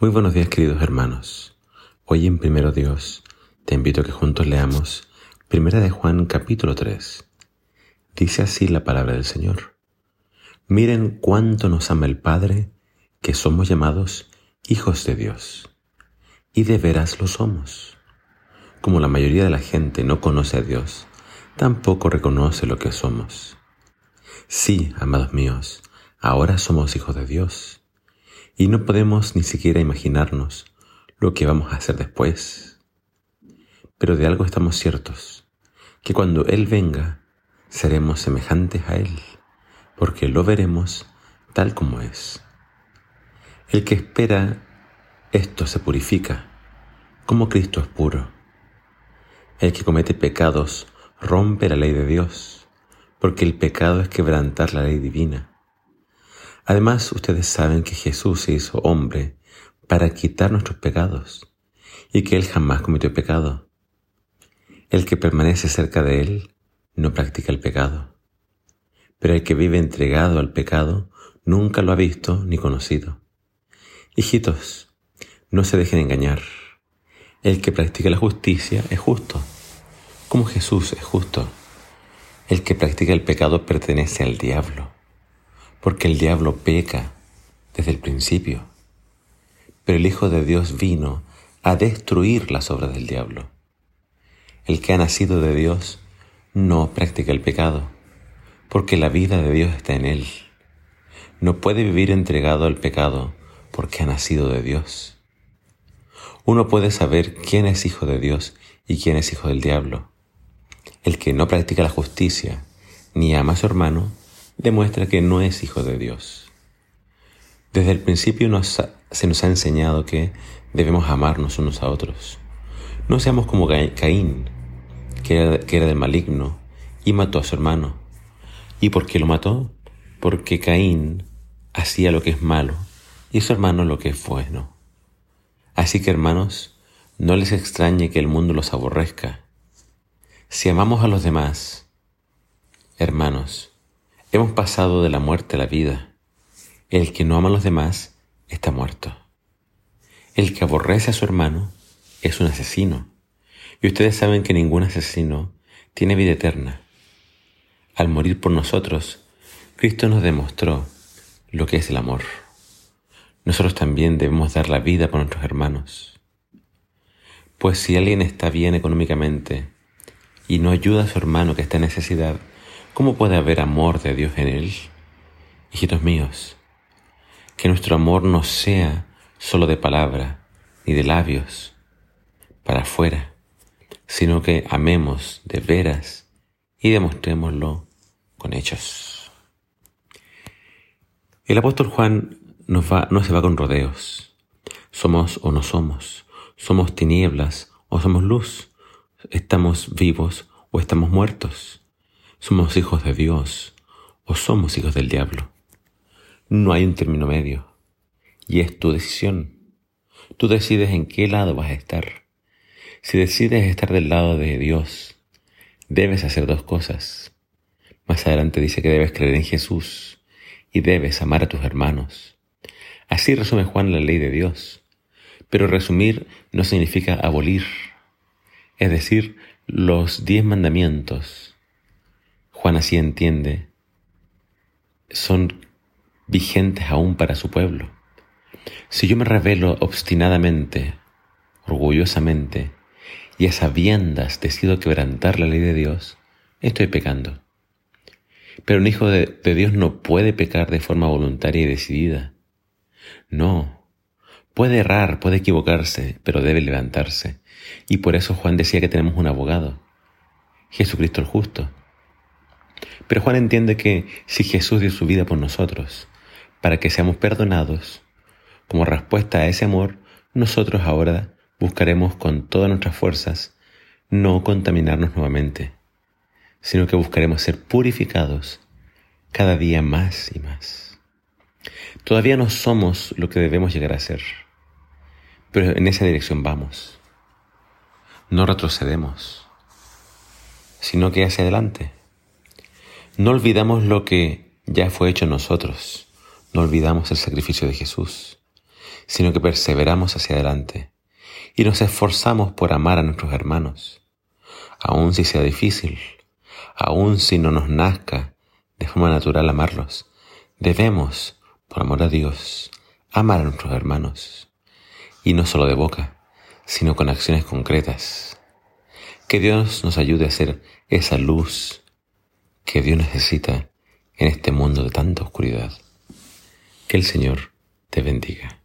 Muy buenos días queridos hermanos. Hoy en Primero Dios te invito a que juntos leamos Primera de Juan capítulo 3. Dice así la palabra del Señor. Miren cuánto nos ama el Padre, que somos llamados hijos de Dios. Y de veras lo somos. Como la mayoría de la gente no conoce a Dios, tampoco reconoce lo que somos. Sí, amados míos, ahora somos hijos de Dios y no podemos ni siquiera imaginarnos lo que vamos a hacer después. Pero de algo estamos ciertos, que cuando Él venga, seremos semejantes a Él, porque lo veremos tal como es. El que espera esto se purifica, como Cristo es puro. El que comete pecados rompe la ley de Dios, porque el pecado es quebrantar la ley divina. Además, ustedes saben que Jesús se hizo hombre para quitar nuestros pecados y que Él jamás cometió pecado. El que permanece cerca de Él no practica el pecado, pero el que vive entregado al pecado nunca lo ha visto ni conocido. Hijitos, no se dejen engañar. El que practica la justicia es justo, como Jesús es justo. El que practica el pecado pertenece al diablo porque el diablo peca desde el principio. Pero el Hijo de Dios vino a destruir las obras del diablo. El que ha nacido de Dios no practica el pecado, porque la vida de Dios está en él. No puede vivir entregado al pecado porque ha nacido de Dios. Uno puede saber quién es hijo de Dios y quién es hijo del diablo. El que no practica la justicia ni ama a su hermano demuestra que no es hijo de Dios. Desde el principio se nos ha enseñado que debemos amarnos unos a otros. No seamos como Caín, que era, que era del maligno y mató a su hermano. ¿Y por qué lo mató? Porque Caín hacía lo que es malo y su hermano lo que es bueno. Así que hermanos, no les extrañe que el mundo los aborrezca. Si amamos a los demás, hermanos, Hemos pasado de la muerte a la vida. El que no ama a los demás está muerto. El que aborrece a su hermano es un asesino. Y ustedes saben que ningún asesino tiene vida eterna. Al morir por nosotros, Cristo nos demostró lo que es el amor. Nosotros también debemos dar la vida por nuestros hermanos. Pues si alguien está bien económicamente y no ayuda a su hermano que está en necesidad, ¿Cómo puede haber amor de Dios en él? Hijitos míos, que nuestro amor no sea solo de palabra ni de labios para afuera, sino que amemos de veras y demostrémoslo con hechos. El apóstol Juan no se va con rodeos. Somos o no somos. Somos tinieblas o somos luz. Estamos vivos o estamos muertos. ¿Somos hijos de Dios o somos hijos del diablo? No hay un término medio. Y es tu decisión. Tú decides en qué lado vas a estar. Si decides estar del lado de Dios, debes hacer dos cosas. Más adelante dice que debes creer en Jesús y debes amar a tus hermanos. Así resume Juan la ley de Dios. Pero resumir no significa abolir. Es decir, los diez mandamientos Juan así entiende, son vigentes aún para su pueblo. Si yo me revelo obstinadamente, orgullosamente, y a sabiendas decido quebrantar la ley de Dios, estoy pecando. Pero un hijo de, de, Dios no puede pecar de forma voluntaria y decidida. No. Puede errar, puede equivocarse, pero debe levantarse. Y por eso Juan decía que tenemos un abogado, Jesucristo el justo, pero Juan entiende que si Jesús dio su vida por nosotros, para que seamos perdonados, como respuesta a ese amor, nosotros ahora buscaremos con todas nuestras fuerzas no contaminarnos nuevamente, sino que buscaremos ser purificados cada día más y más. Todavía no somos lo que debemos llegar a ser, pero en esa dirección vamos. No retrocedemos, sino que hacia adelante. No olvidamos lo que ya fue hecho en nosotros. No olvidamos el sacrificio de Jesús. sino que perseveramos hacia adelante y nos esforzamos por amar a nuestros hermanos, aun si sea difícil, aun si no nos nazca de forma natural amarlos. Debemos, por amor a Dios, amar a nuestros hermanos, y no solo de boca, sino con acciones concretas. Que Dios nos ayude a ser esa luz que Dios necesita en este mundo de tanta oscuridad. Que el Señor te bendiga.